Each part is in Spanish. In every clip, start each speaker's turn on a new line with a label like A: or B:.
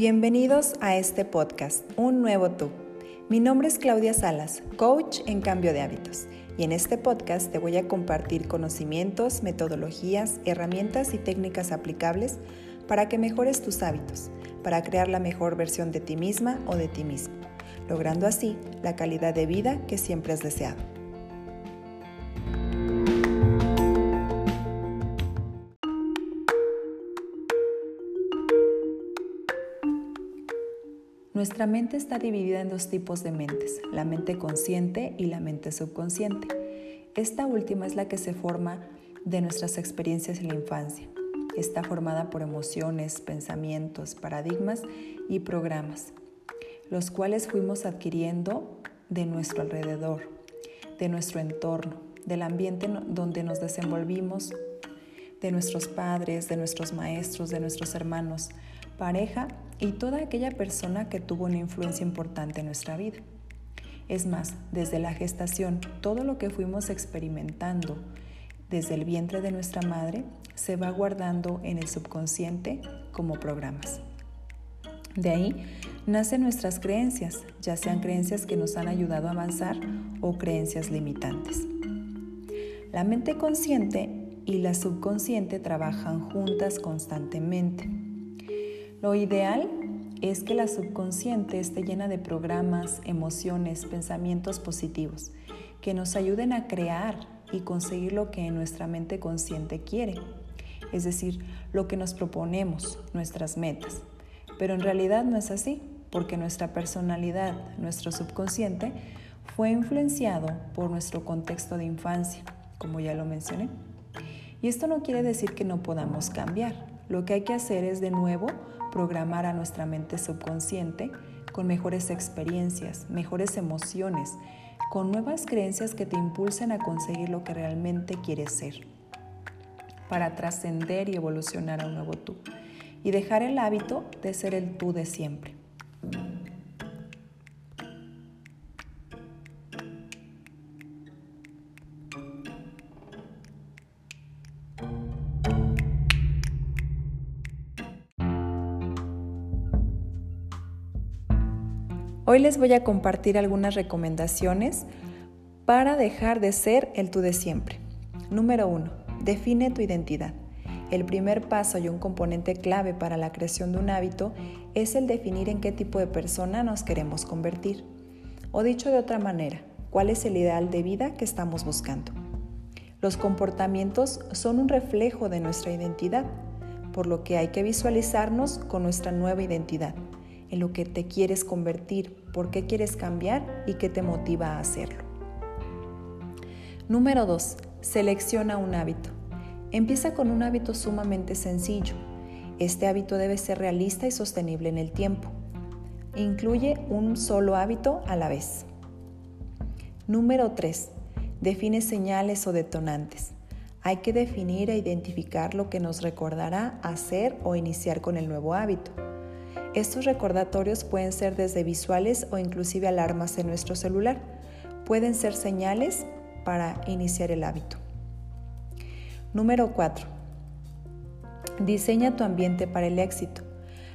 A: Bienvenidos a este podcast, Un Nuevo Tú. Mi nombre es Claudia Salas, coach en cambio de hábitos, y en este podcast te voy a compartir conocimientos, metodologías, herramientas y técnicas aplicables para que mejores tus hábitos, para crear la mejor versión de ti misma o de ti mismo, logrando así la calidad de vida que siempre has deseado. Nuestra mente está dividida en dos tipos de mentes, la mente consciente y la mente subconsciente. Esta última es la que se forma de nuestras experiencias en la infancia. Está formada por emociones, pensamientos, paradigmas y programas, los cuales fuimos adquiriendo de nuestro alrededor, de nuestro entorno, del ambiente donde nos desenvolvimos, de nuestros padres, de nuestros maestros, de nuestros hermanos, pareja y toda aquella persona que tuvo una influencia importante en nuestra vida. Es más, desde la gestación, todo lo que fuimos experimentando desde el vientre de nuestra madre se va guardando en el subconsciente como programas. De ahí nacen nuestras creencias, ya sean creencias que nos han ayudado a avanzar o creencias limitantes. La mente consciente y la subconsciente trabajan juntas constantemente. Lo ideal es que la subconsciente esté llena de programas, emociones, pensamientos positivos que nos ayuden a crear y conseguir lo que nuestra mente consciente quiere, es decir, lo que nos proponemos, nuestras metas. Pero en realidad no es así, porque nuestra personalidad, nuestro subconsciente, fue influenciado por nuestro contexto de infancia, como ya lo mencioné. Y esto no quiere decir que no podamos cambiar. Lo que hay que hacer es de nuevo programar a nuestra mente subconsciente con mejores experiencias, mejores emociones, con nuevas creencias que te impulsen a conseguir lo que realmente quieres ser, para trascender y evolucionar a un nuevo tú y dejar el hábito de ser el tú de siempre. Hoy les voy a compartir algunas recomendaciones para dejar de ser el tú de siempre. Número 1. Define tu identidad. El primer paso y un componente clave para la creación de un hábito es el definir en qué tipo de persona nos queremos convertir. O dicho de otra manera, cuál es el ideal de vida que estamos buscando. Los comportamientos son un reflejo de nuestra identidad, por lo que hay que visualizarnos con nuestra nueva identidad en lo que te quieres convertir, por qué quieres cambiar y qué te motiva a hacerlo. Número 2. Selecciona un hábito. Empieza con un hábito sumamente sencillo. Este hábito debe ser realista y sostenible en el tiempo. Incluye un solo hábito a la vez. Número 3. Define señales o detonantes. Hay que definir e identificar lo que nos recordará hacer o iniciar con el nuevo hábito. Estos recordatorios pueden ser desde visuales o inclusive alarmas en nuestro celular. Pueden ser señales para iniciar el hábito. Número 4. Diseña tu ambiente para el éxito.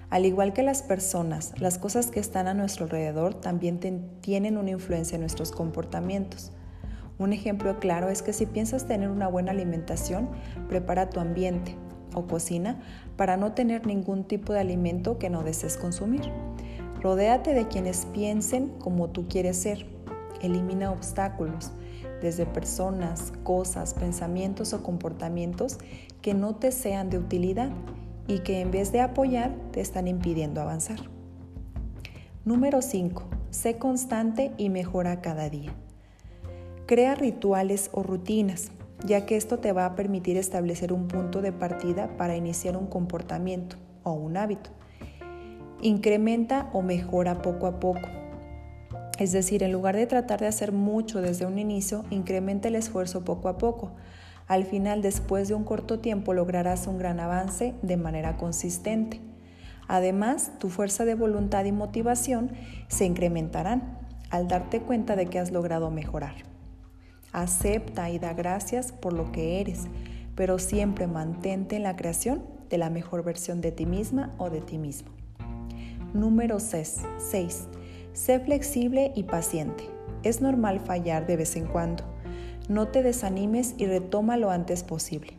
A: Al igual que las personas, las cosas que están a nuestro alrededor también tienen una influencia en nuestros comportamientos. Un ejemplo claro es que si piensas tener una buena alimentación, prepara tu ambiente, o cocina para no tener ningún tipo de alimento que no desees consumir. Rodéate de quienes piensen como tú quieres ser. Elimina obstáculos, desde personas, cosas, pensamientos o comportamientos que no te sean de utilidad y que en vez de apoyar te están impidiendo avanzar. Número 5. Sé constante y mejora cada día. Crea rituales o rutinas ya que esto te va a permitir establecer un punto de partida para iniciar un comportamiento o un hábito. Incrementa o mejora poco a poco. Es decir, en lugar de tratar de hacer mucho desde un inicio, incrementa el esfuerzo poco a poco. Al final, después de un corto tiempo, lograrás un gran avance de manera consistente. Además, tu fuerza de voluntad y motivación se incrementarán al darte cuenta de que has logrado mejorar. Acepta y da gracias por lo que eres, pero siempre mantente en la creación de la mejor versión de ti misma o de ti mismo. Número 6. Sé flexible y paciente. Es normal fallar de vez en cuando. No te desanimes y retoma lo antes posible.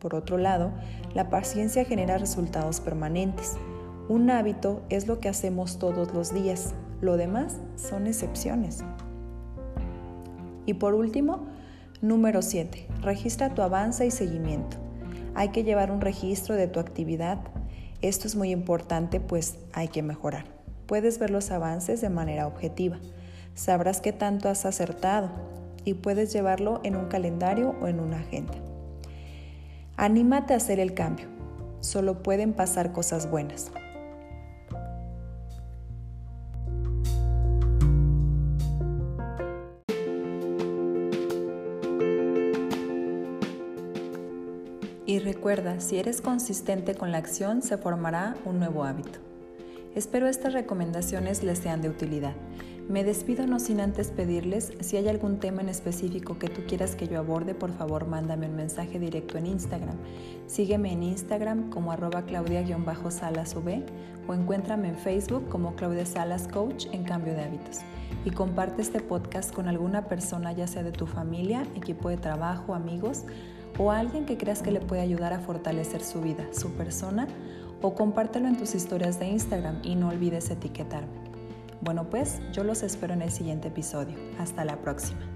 A: Por otro lado, la paciencia genera resultados permanentes. Un hábito es lo que hacemos todos los días, lo demás son excepciones. Y por último, número 7. Registra tu avance y seguimiento. Hay que llevar un registro de tu actividad. Esto es muy importante pues hay que mejorar. Puedes ver los avances de manera objetiva. Sabrás qué tanto has acertado y puedes llevarlo en un calendario o en una agenda. Anímate a hacer el cambio. Solo pueden pasar cosas buenas. Y recuerda, si eres consistente con la acción, se formará un nuevo hábito. Espero estas recomendaciones les sean de utilidad. Me despido no sin antes pedirles, si hay algún tema en específico que tú quieras que yo aborde, por favor mándame un mensaje directo en Instagram. Sígueme en Instagram como arroba claudia-salasv o encuéntrame en Facebook como Claudia Salas Coach en Cambio de Hábitos. Y comparte este podcast con alguna persona, ya sea de tu familia, equipo de trabajo, amigos o alguien que creas que le puede ayudar a fortalecer su vida, su persona, o compártelo en tus historias de Instagram y no olvides etiquetarme. Bueno pues, yo los espero en el siguiente episodio. Hasta la próxima.